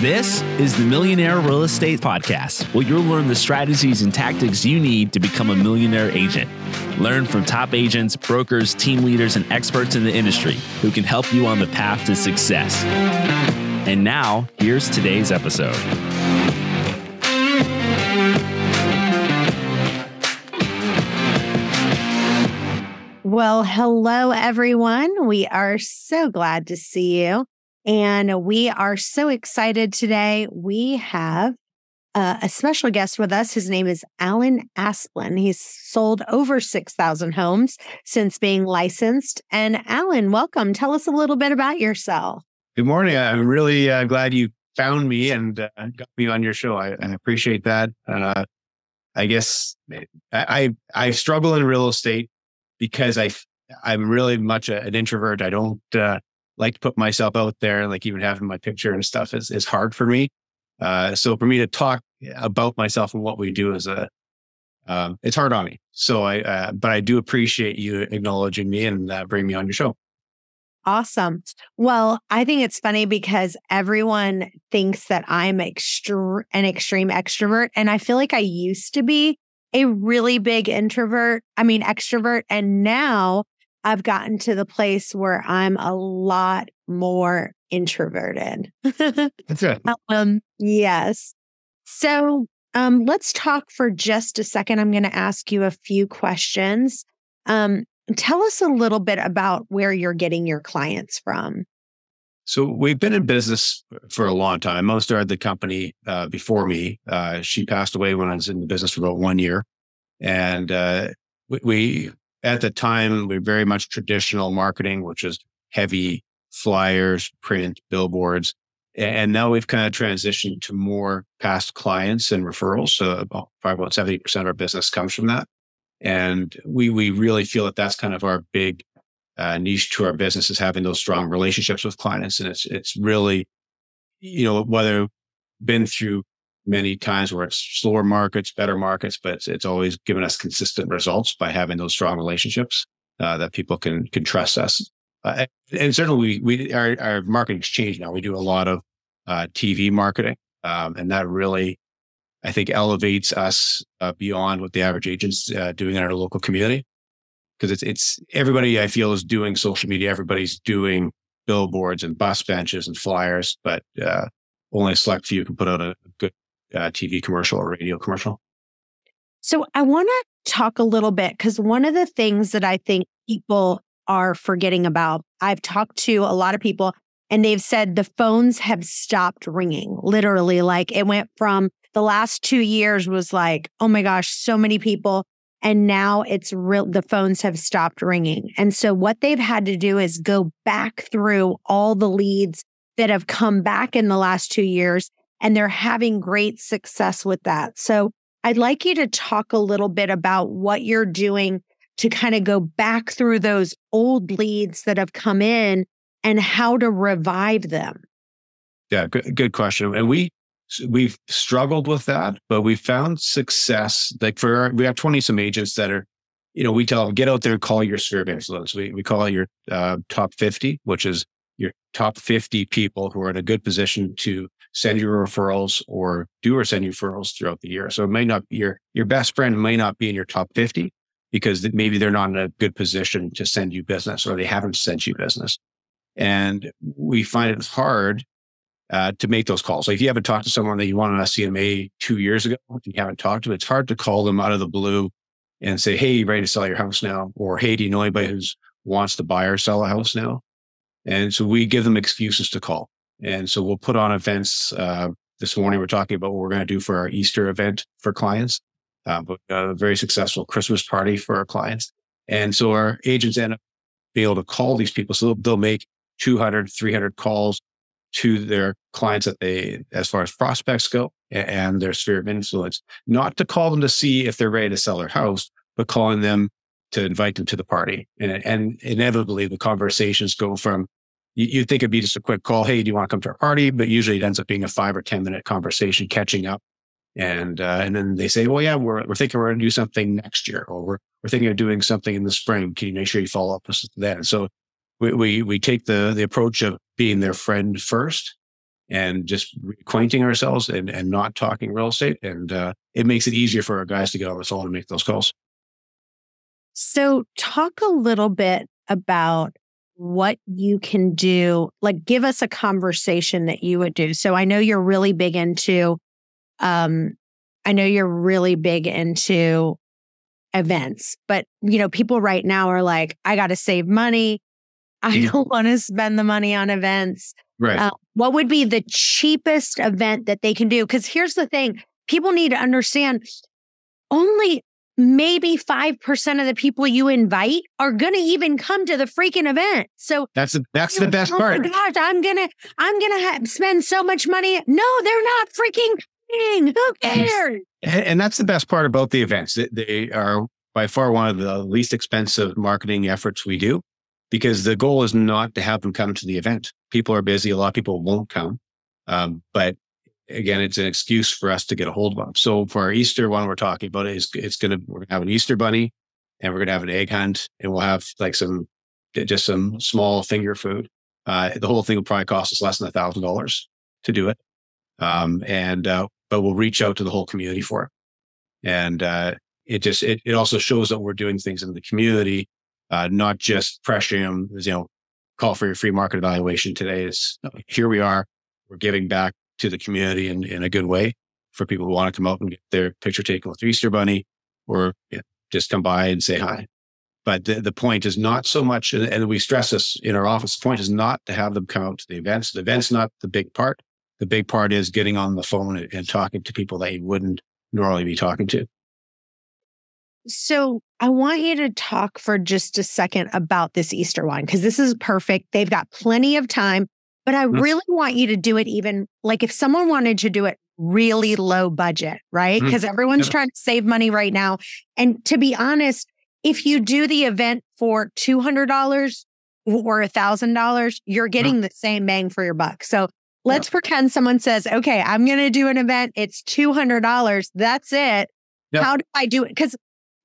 This is the Millionaire Real Estate Podcast, where you'll learn the strategies and tactics you need to become a millionaire agent. Learn from top agents, brokers, team leaders, and experts in the industry who can help you on the path to success. And now, here's today's episode. Well, hello, everyone. We are so glad to see you. And we are so excited today. We have uh, a special guest with us. His name is Alan Asplin. He's sold over 6,000 homes since being licensed. And Alan, welcome. Tell us a little bit about yourself. Good morning. I'm really uh, glad you found me and uh, got me on your show. I, I appreciate that. Uh, I guess I, I, I struggle in real estate because I I'm really much a, an introvert. I don't uh, like to put myself out there, like even having my picture and stuff is, is hard for me. Uh, so for me to talk about myself and what we do is a, um, it's hard on me. So I, uh, but I do appreciate you acknowledging me and uh, bring me on your show. Awesome. Well, I think it's funny because everyone thinks that I'm extre- an extreme extrovert. And I feel like I used to be a really big introvert, I mean, extrovert. And now I've gotten to the place where I'm a lot more introverted. That's right. Um, yes. So um, let's talk for just a second. I'm going to ask you a few questions. Um, tell us a little bit about where you're getting your clients from. So we've been in business for a long time. Mo started the company uh, before me. Uh, she passed away when I was in the business for about one year, and uh, we, we at the time, we very much traditional marketing, which is heavy flyers, print, billboards. And now we've kind of transitioned to more past clients and referrals. So about, probably about 70% of our business comes from that. And we, we really feel that that's kind of our big uh, niche to our business is having those strong relationships with clients. And it's, it's really, you know, whether been through many times where it's slower markets, better markets, but it's, it's always given us consistent results by having those strong relationships uh, that people can can trust us. Uh, and certainly, we we our, our marketing's changed now. We do a lot of uh, TV marketing, um, and that really, I think, elevates us uh, beyond what the average agent's uh, doing in our local community. Because it's it's everybody I feel is doing social media. Everybody's doing billboards and bus benches and flyers, but uh, only a select few can put out a good uh, TV commercial or radio commercial. So I want to talk a little bit because one of the things that I think people are forgetting about, I've talked to a lot of people and they've said the phones have stopped ringing. Literally, like it went from the last two years was like, oh my gosh, so many people. And now it's real, the phones have stopped ringing. And so what they've had to do is go back through all the leads that have come back in the last two years and they're having great success with that. So I'd like you to talk a little bit about what you're doing to kind of go back through those old leads that have come in and how to revive them. Yeah, good, good question. And we we've struggled with that, but we found success. Like for our, we have twenty some agents that are, you know, we tell them get out there, call your of influence. We we call your uh, top fifty, which is your top fifty people who are in a good position to send you referrals or do or send you referrals throughout the year. So it may not be your, your best friend may not be in your top 50 because maybe they're not in a good position to send you business or they haven't sent you business. And we find it hard uh, to make those calls. Like if you haven't talked to someone that you wanted a CMA two years ago, you haven't talked to, it's hard to call them out of the blue and say, Hey, you ready to sell your house now? Or Hey, do you know anybody who wants to buy or sell a house now? And so we give them excuses to call. And so we'll put on events. Uh, this morning, we're talking about what we're going to do for our Easter event for clients, uh, but a very successful Christmas party for our clients. And so our agents end up being able to call these people. So they'll, they'll make 200, 300 calls to their clients that they, as far as prospects go and their sphere of influence, not to call them to see if they're ready to sell their house, but calling them to invite them to the party. And, and inevitably the conversations go from you, would think it'd be just a quick call. Hey, do you want to come to our party? But usually it ends up being a five or 10 minute conversation, catching up. And, uh, and then they say, well, yeah, we're, we're thinking we're going to do something next year, or we're, we're thinking of doing something in the spring. Can you make sure you follow up with then? So we, we, we take the, the approach of being their friend first and just acquainting ourselves and, and not talking real estate. And uh, it makes it easier for our guys to get on the phone and make those calls. So, talk a little bit about what you can do. Like, give us a conversation that you would do. So, I know you're really big into, um, I know you're really big into events, but you know, people right now are like, I got to save money. I don't want to spend the money on events. Right. Uh, what would be the cheapest event that they can do? Because here's the thing people need to understand only maybe 5% of the people you invite are going to even come to the freaking event. So that's the, that's the best oh part. My gosh, I'm going to, I'm going to ha- spend so much money. No, they're not freaking paying. Who cares? And that's the best part about the events. They are by far one of the least expensive marketing efforts we do because the goal is not to have them come to the event. People are busy. A lot of people won't come. Um, but again, it's an excuse for us to get a hold of them. So for our Easter one, we're talking about is it's going to, we're going to have an Easter bunny and we're going to have an egg hunt and we'll have like some, just some small finger food. Uh, the whole thing will probably cost us less than a thousand dollars to do it. Um, and, uh, but we'll reach out to the whole community for it. And, uh, it just, it, it also shows that we're doing things in the community, uh, not just pressuring them, you know, call for your free market evaluation today. Is here we are. We're giving back to the community in, in a good way for people who want to come out and get their picture taken with Easter Bunny or just come by and say hi. But the, the point is not so much, and we stress this in our office, the point is not to have them come out to the events. The event's not the big part. The big part is getting on the phone and, and talking to people that you wouldn't normally be talking to. So I want you to talk for just a second about this Easter wine because this is perfect. They've got plenty of time, but I mm. really want you to do it even like if someone wanted to do it really low budget, right? Because mm. everyone's trying to save money right now. And to be honest, if you do the event for $200 or $1,000, you're getting mm. the same bang for your buck. So let's yeah. pretend someone says, okay, I'm going to do an event. It's $200. That's it. How do I do it? Because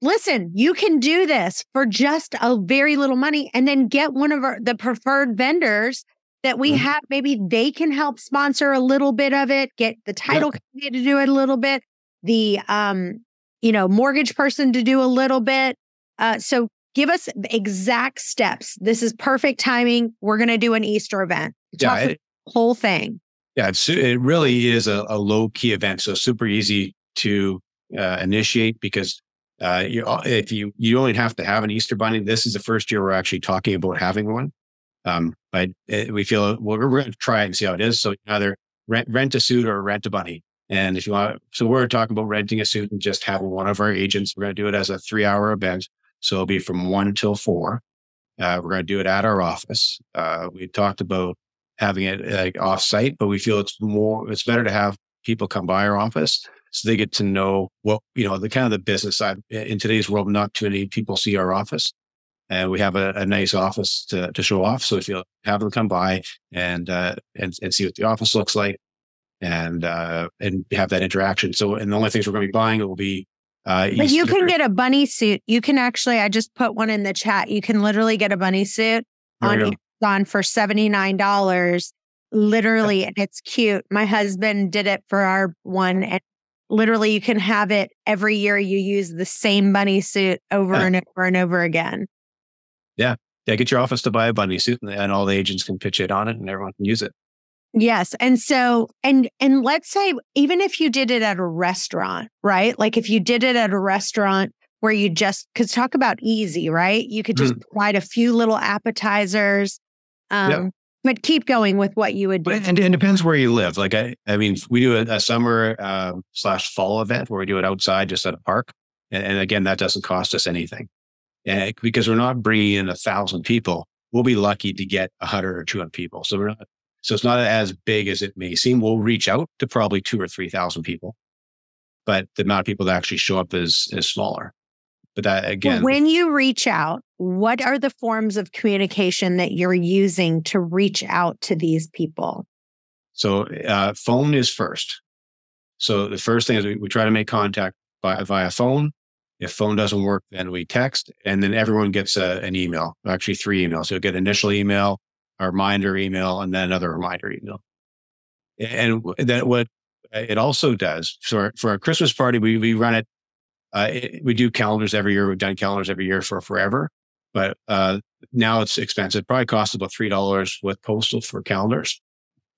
listen, you can do this for just a very little money and then get one of our, the preferred vendors that we mm-hmm. have. Maybe they can help sponsor a little bit of it, get the title company to do it a little bit, the, um, you know, mortgage person to do a little bit. Uh, so give us exact steps. This is perfect timing. We're going to do an Easter event. yeah, it, whole thing. Yeah, it really is a, a low key event. So super easy to uh, initiate because uh, you, if you you only have to have an Easter bunny, this is the first year we're actually talking about having one. Um, but it, we feel well, we're going to try and see how it is. So either rent rent a suit or rent a bunny. And if you want, so we're talking about renting a suit and just having one of our agents. We're going to do it as a three hour event. So it'll be from one till four. Uh, we're going to do it at our office. Uh, we talked about having it like off site, but we feel it's more, it's better to have people come by our office so they get to know what you know the kind of the business side in today's world not too many people see our office and we have a, a nice office to, to show off. So if you have them come by and uh and, and see what the office looks like and uh and have that interaction. So and the only things we're going to be buying it will be uh but you can get a bunny suit. You can actually i just put one in the chat. You can literally get a bunny suit on Amazon for $79 literally and it's cute. My husband did it for our one and literally you can have it every year you use the same bunny suit over yeah. and over and over again. Yeah. Yeah. Get your office to buy a bunny suit and, and all the agents can pitch it on it and everyone can use it. Yes. And so, and, and let's say, even if you did it at a restaurant, right? Like if you did it at a restaurant where you just, cause talk about easy, right? You could just mm. provide a few little appetizers. Um, yep. But keep going with what you would do. And, it depends where you live. Like I, I mean, we do a, a summer uh, slash fall event where we do it outside, just at a park, and, and again, that doesn't cost us anything, and because we're not bringing in a thousand people. We'll be lucky to get a hundred or two hundred people. So we're not. So it's not as big as it may seem. We'll reach out to probably two or three thousand people, but the amount of people that actually show up is is smaller. But that again, when you reach out, what are the forms of communication that you're using to reach out to these people? So, uh, phone is first. So the first thing is we, we try to make contact by, via phone. If phone doesn't work, then we text, and then everyone gets a, an email. Actually, three emails. So you'll get initial email, a reminder email, and then another reminder email. And then what it also does for, for our Christmas party, we, we run it, uh, it, we do calendars every year. We've done calendars every year for forever, but, uh, now it's expensive. Probably costs about $3 with postal for calendars.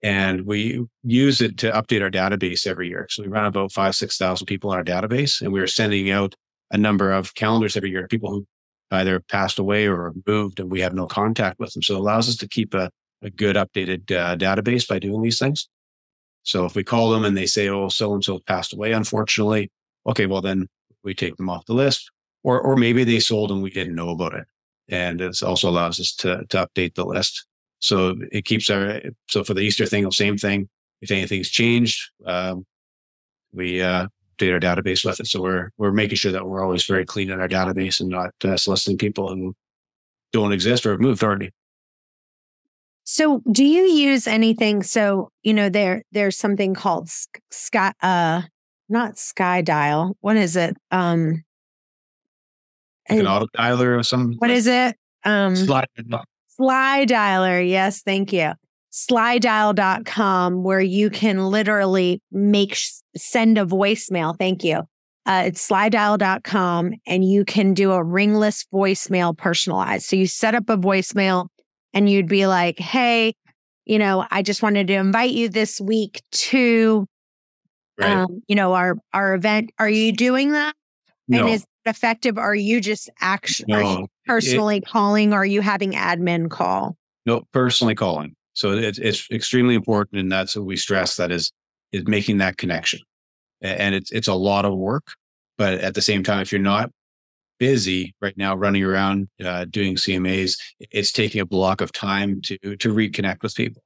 And we use it to update our database every year. So we run about five, 6,000 people in our database and we're sending out a number of calendars every year, people who either passed away or moved and we have no contact with them. So it allows us to keep a, a good updated uh, database by doing these things. So if we call them and they say, oh, so and so passed away, unfortunately, okay, well, then we take them off the list. Or, or maybe they sold and we didn't know about it. And it also allows us to, to update the list. So it keeps our, so for the Easter thing, the same thing. If anything's changed, um, we, uh, update our database with it. So we're, we're making sure that we're always very clean in our database and not uh, soliciting people who don't exist or have moved already. So, do you use anything? So, you know, there there's something called Sky, uh, not Sky Dial. What is it? Um, like an auto dialer or something. What is it? Um, Slide. Sly Dialer. Yes, thank you. Slydial.com, where you can literally make send a voicemail. Thank you. Uh, it's slydial.com, and you can do a ringless voicemail personalized. So you set up a voicemail and you'd be like, hey, you know, I just wanted to invite you this week to, right. um, you know, our our event. Are you doing that? No. And is it effective? Are you just actually no. personally it, calling? Or are you having admin call? No, personally calling. So it's it's extremely important, and that's what we stress. That is is making that connection, and it's it's a lot of work. But at the same time, if you're not busy right now running around uh, doing CMAs, it's taking a block of time to to reconnect with people.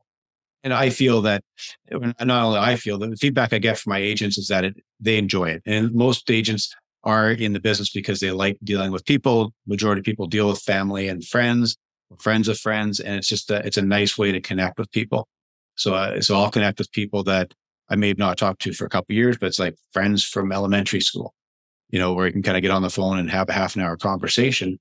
And I feel that not only I feel the feedback I get from my agents is that it, they enjoy it, and most agents are in the business because they like dealing with people. Majority of people deal with family and friends, friends of friends, and it's just a, it's a nice way to connect with people. So uh, so I'll connect with people that I may have not talked to for a couple years, but it's like friends from elementary school you know, where you can kind of get on the phone and have a half an hour conversation.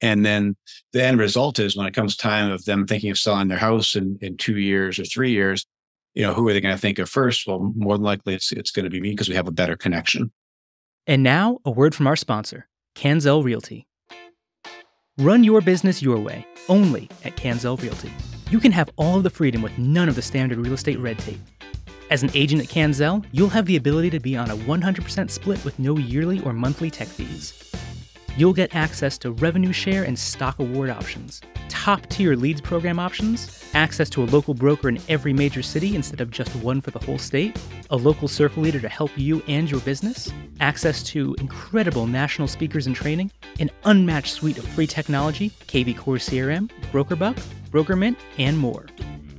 And then the end result is when it comes time of them thinking of selling their house in, in two years or three years, you know, who are they going to think of first? Well, more than likely it's, it's going to be me because we have a better connection. And now a word from our sponsor, Kanzell Realty. Run your business your way, only at Kanzell Realty. You can have all of the freedom with none of the standard real estate red tape. As an agent at Kanzell, you'll have the ability to be on a 100% split with no yearly or monthly tech fees. You'll get access to revenue share and stock award options, top tier leads program options, access to a local broker in every major city instead of just one for the whole state, a local circle leader to help you and your business, access to incredible national speakers and training, an unmatched suite of free technology, KV Core CRM, BrokerBuck, BrokerMint, and more.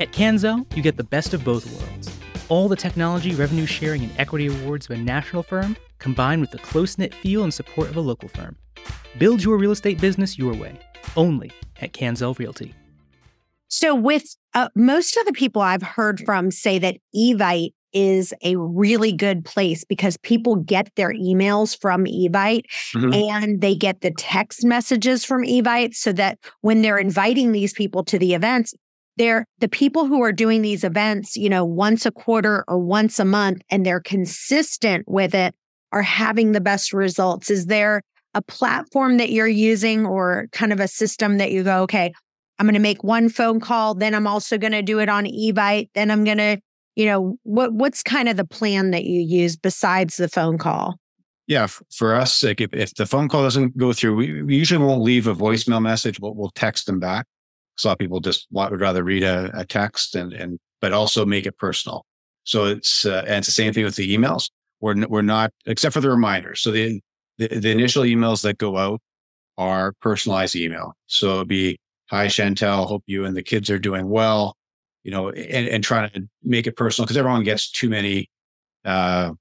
At Canzo, you get the best of both worlds all the technology, revenue sharing, and equity awards of a national firm combined with the close knit feel and support of a local firm. Build your real estate business your way, only at Kanzell Realty. So, with uh, most of the people I've heard from say that Evite is a really good place because people get their emails from Evite mm-hmm. and they get the text messages from Evite so that when they're inviting these people to the events, they're the people who are doing these events, you know, once a quarter or once a month, and they're consistent with it are having the best results. Is there a platform that you're using or kind of a system that you go, okay, I'm going to make one phone call, then I'm also going to do it on Evite, then I'm going to, you know, what what's kind of the plan that you use besides the phone call? Yeah, for us, like if, if the phone call doesn't go through, we, we usually won't leave a voicemail message, but we'll text them back. A lot of people just want, would rather read a, a text and, and, but also make it personal. So it's, uh, and it's the same thing with the emails. We're, we're not, except for the reminders. So the, the, the initial emails that go out are personalized email. So it'd be, hi, Chantel, hope you and the kids are doing well, you know, and, and trying to make it personal because everyone gets too many, uh,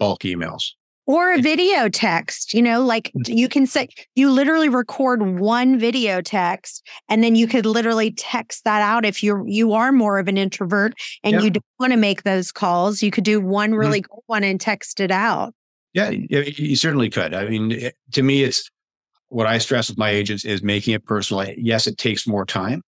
bulk emails or a video text you know like mm. you can say you literally record one video text and then you could literally text that out if you're you are more of an introvert and you don't want to make those calls you could do one mm-hmm. really mm-hmm. one and text it out yeah you certainly could i mean it, to me it's what i stress with my agents is making it personal yes it takes more time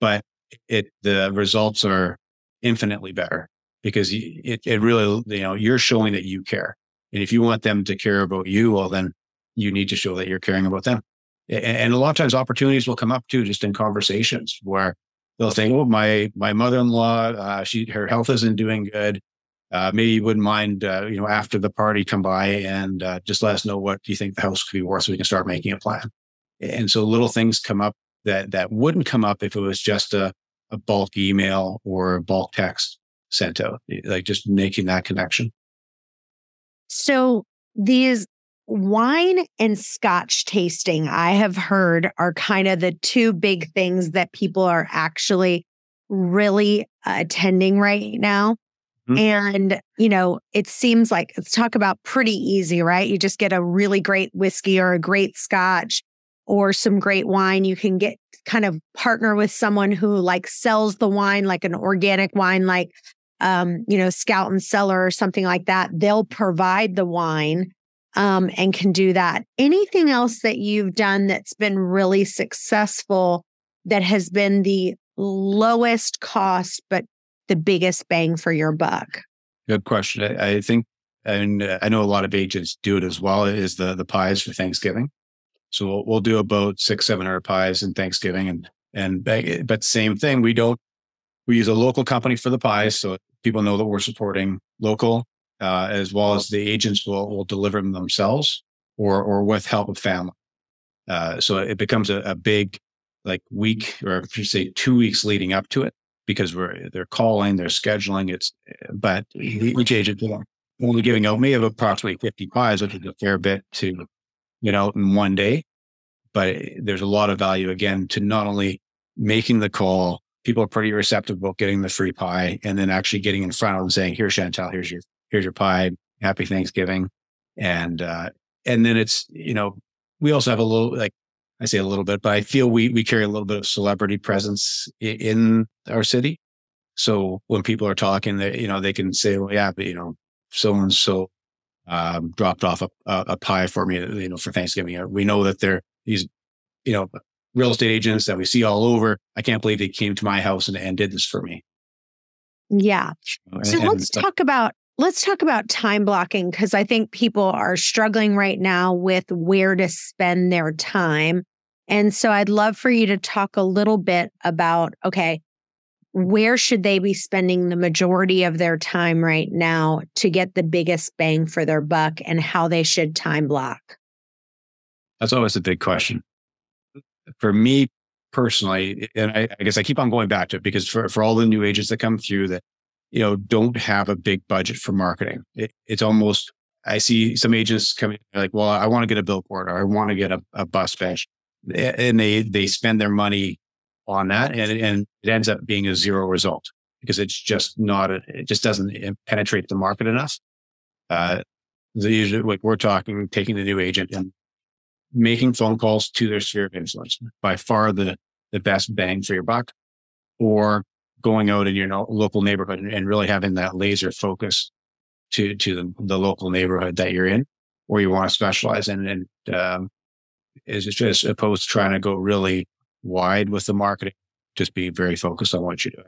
but it the results are infinitely better because it, it really, you know, you're showing that you care. And if you want them to care about you, well, then you need to show that you're caring about them. And, and a lot of times opportunities will come up too, just in conversations where they'll say, "Oh, my my mother-in-law, uh, she her health isn't doing good. Uh, maybe you wouldn't mind, uh, you know, after the party, come by and uh, just let us know what you think the house could be worth, so we can start making a plan." And so little things come up that that wouldn't come up if it was just a, a bulk email or a bulk text sent out, like just making that connection. So these wine and scotch tasting, I have heard are kind of the two big things that people are actually really attending right now. Mm-hmm. And, you know, it seems like let's talk about pretty easy, right? You just get a really great whiskey or a great scotch or some great wine. You can get kind of partner with someone who like sells the wine, like an organic wine, like, um, you know, Scout and Cellar or something like that. They'll provide the wine um, and can do that. Anything else that you've done that's been really successful that has been the lowest cost, but the biggest bang for your buck? Good question. I, think, and I know a lot of agents do it as well, is the, the pies for Thanksgiving. So we'll, we'll do about six, 700 pies in Thanksgiving. And, and, but same thing, we don't, we use a local company for the pies. So people know that we're supporting local uh, as well as the agents will, will deliver them themselves or, or with help of family. Uh, so it becomes a, a, big like week or if you say two weeks leading up to it because we're, they're calling, they're scheduling. It's, eh, but mm-hmm. each agent only giving out me of approximately 50 pies, which is a fair bit to, you know, in one day. But eh, there's a lot of value again to not only making the call, people are pretty receptive about getting the free pie and then actually getting in front of them saying, here, Chantal, here's your here's your pie, happy Thanksgiving. And, uh, and then it's, you know, we also have a little, like I say a little bit, but I feel we, we carry a little bit of celebrity presence in our city. So when people are talking, they, you know, they can say, well, yeah, but you know, so and so, um, dropped off a, a, pie for me, you know, for Thanksgiving. We know that they're these, you know, real estate agents that we see all over. I can't believe they came to my house and, and did this for me. Yeah. So and, let's talk about Let's talk about time blocking because I think people are struggling right now with where to spend their time. And so I'd love for you to talk a little bit about okay, where should they be spending the majority of their time right now to get the biggest bang for their buck and how they should time block? That's always a big question. For me personally, and I, I guess I keep on going back to it because for, for all the new agents that come through that you know, don't have a big budget for marketing. It, it's almost, I see some agents coming like, well, I want to get a billboard or I want to get a, a bus bench and they, they spend their money on that and, and it ends up being a zero result because it's just not, a, it just doesn't penetrate the market enough. Uh, usually like we're talking, taking the new agent and making phone calls to their sphere of influence by far the, the best bang for your buck or going out in your local neighborhood and really having that laser focus to to the, the local neighborhood that you're in or you want to specialize in and um, is it just opposed to trying to go really wide with the marketing just be very focused on what you're doing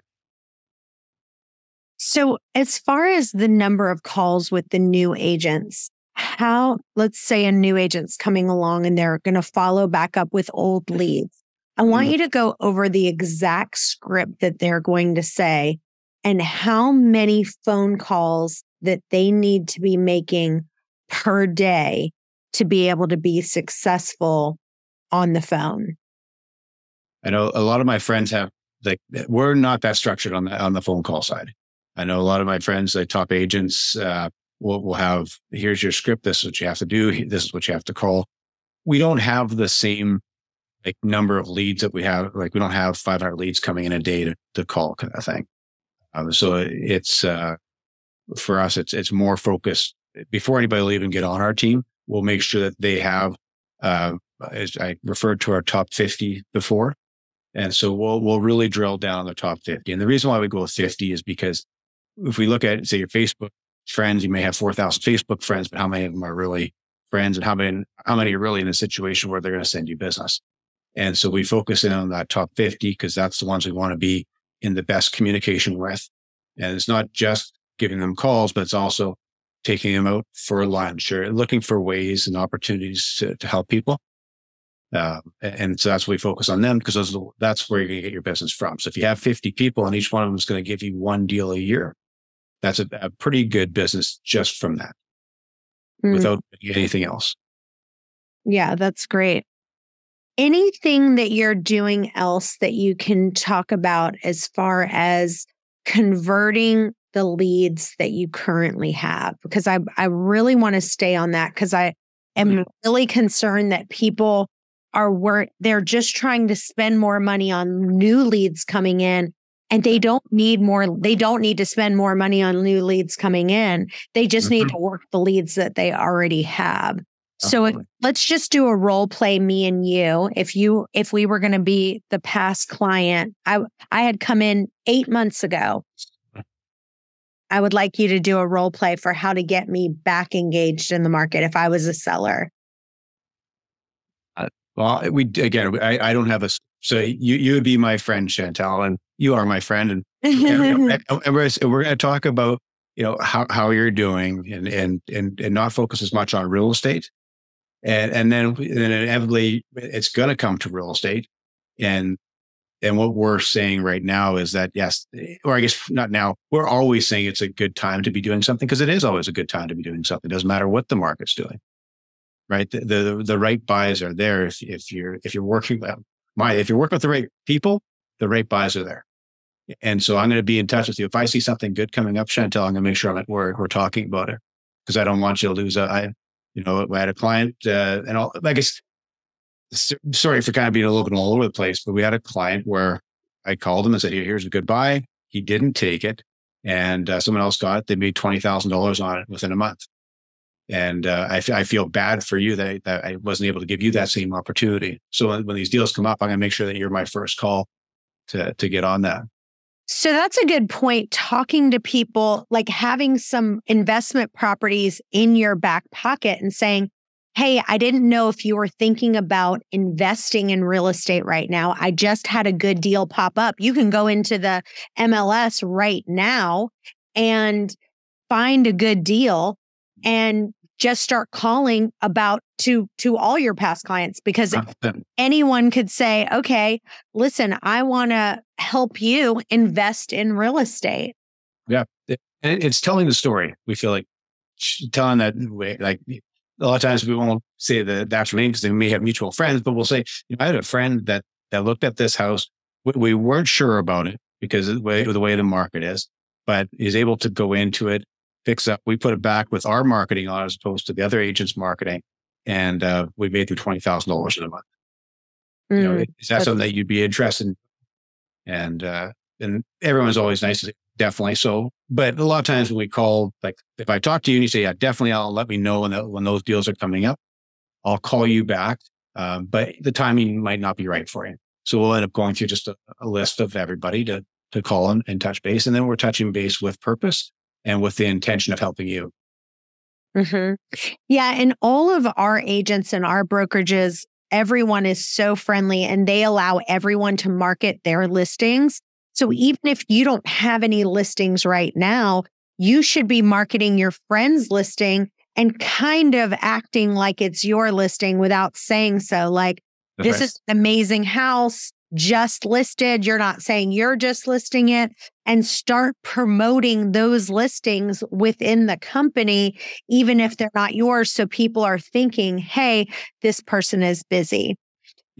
so as far as the number of calls with the new agents how let's say a new agent's coming along and they're going to follow back up with old leads I want mm-hmm. you to go over the exact script that they're going to say and how many phone calls that they need to be making per day to be able to be successful on the phone. I know a lot of my friends have like we're not that structured on the on the phone call side. I know a lot of my friends, like top agents, uh, will will have here's your script. This is what you have to do. This is what you have to call. We don't have the same like number of leads that we have. Like we don't have 500 leads coming in a day to, to call kind of thing. Um, so it's, uh, for us, it's, it's more focused before anybody will even get on our team. We'll make sure that they have, uh, as I referred to our top 50 before. And so we'll, we'll really drill down on the top 50. And the reason why we go with 50 is because if we look at, say, your Facebook friends, you may have 4,000 Facebook friends, but how many of them are really friends and how many, how many are really in a situation where they're going to send you business? And so we focus in on that top 50 because that's the ones we want to be in the best communication with. And it's not just giving them calls, but it's also taking them out for lunch or looking for ways and opportunities to, to help people. Uh, and so that's what we focus on them because those, that's where you're going to get your business from. So if you have 50 people and each one of them is going to give you one deal a year, that's a, a pretty good business just from that mm. without anything else. Yeah, that's great. Anything that you're doing else that you can talk about as far as converting the leads that you currently have? Because I, I really want to stay on that because I am mm-hmm. really concerned that people are work they're just trying to spend more money on new leads coming in and they don't need more they don't need to spend more money on new leads coming in they just mm-hmm. need to work the leads that they already have so it, let's just do a role play me and you if you if we were going to be the past client i i had come in 8 months ago i would like you to do a role play for how to get me back engaged in the market if i was a seller. Well, we again, I, I don't have a so you you would be my friend Chantal, and you are my friend, and, and, and we're, we're going to talk about you know how how you're doing, and and and and not focus as much on real estate, and and then then inevitably it's going to come to real estate, and and what we're saying right now is that yes, or I guess not now, we're always saying it's a good time to be doing something because it is always a good time to be doing something. It doesn't matter what the market's doing right? The, the, the right buys are there. If, if you're, if you're working, my, if you're working with the right people, the right buys are there. And so I'm going to be in touch with you. If I see something good coming up, Chantel, I'm going to make sure we're, we're talking about it because I don't want you to lose a, I, you know, I had a client, uh, and all, I guess, sorry for kind of being a little bit all over the place, but we had a client where I called him and said, here's a good buy. He didn't take it. And uh, someone else got it. They made $20,000 on it within a month. And uh, I, f- I feel bad for you that, that I wasn't able to give you that same opportunity. So when, when these deals come up, I'm going to make sure that you're my first call to, to get on that. So that's a good point. Talking to people, like having some investment properties in your back pocket and saying, Hey, I didn't know if you were thinking about investing in real estate right now. I just had a good deal pop up. You can go into the MLS right now and find a good deal and just start calling about to to all your past clients because anyone could say okay listen i want to help you invest in real estate yeah it's telling the story we feel like telling that way like a lot of times we won't say the, the actual name because they may have mutual friends but we'll say you know, i had a friend that that looked at this house we, we weren't sure about it because of the way, the way the market is but is able to go into it fix up. We put it back with our marketing on as opposed to the other agents' marketing, and uh, we made through twenty thousand dollars in a month. Mm, you know, mm, is that something that you'd be interested in? And uh, and everyone's always nice, definitely. So, but a lot of times when we call, like if I talk to you and you say, "Yeah, definitely," I'll let me know when the, when those deals are coming up. I'll call you back, um, but the timing might not be right for you. So we'll end up going through just a, a list of everybody to to call and, and touch base, and then we're touching base with purpose and with the intention of helping you. Mm-hmm. Yeah. And all of our agents and our brokerages, everyone is so friendly and they allow everyone to market their listings. So even if you don't have any listings right now, you should be marketing your friend's listing and kind of acting like it's your listing without saying so. Like, That's this right. is an amazing house just listed. You're not saying you're just listing it and start promoting those listings within the company, even if they're not yours. So people are thinking, hey, this person is busy.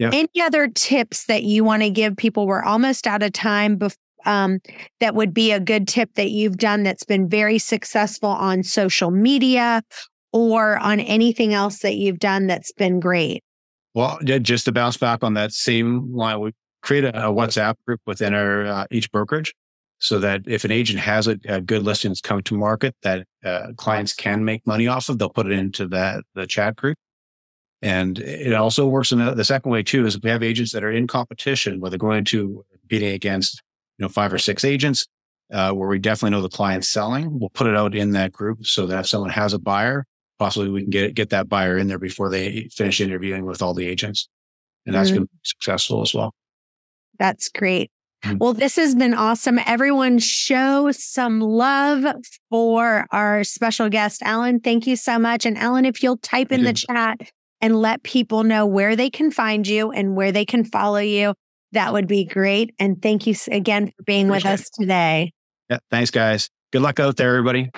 Yeah. Any other tips that you want to give people? We're almost out of time. Bef- um, that would be a good tip that you've done that's been very successful on social media or on anything else that you've done that's been great. Well, yeah, just to bounce back on that same line, we create a, a WhatsApp group within our uh, each brokerage so that if an agent has a, a good listing that's coming to market that uh, clients can make money off of, they'll put it into that the chat group. And it also works in the, the second way too, is we have agents that are in competition where they're going to competing against, you know, five or six agents, uh, where we definitely know the client's selling. We'll put it out in that group so that if someone has a buyer, possibly we can get get that buyer in there before they finish interviewing with all the agents. And that's mm-hmm. been successful as well. That's great. Well, this has been awesome. Everyone, show some love for our special guest, Alan. Thank you so much. And Alan, if you'll type in the chat and let people know where they can find you and where they can follow you, that would be great. And thank you again for being with us today. Yeah, thanks, guys. Good luck out there, everybody.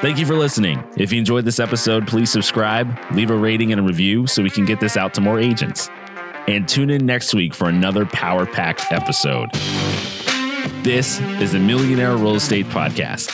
Thank you for listening. If you enjoyed this episode, please subscribe, leave a rating and a review so we can get this out to more agents. And tune in next week for another power packed episode. This is the Millionaire Real Estate Podcast.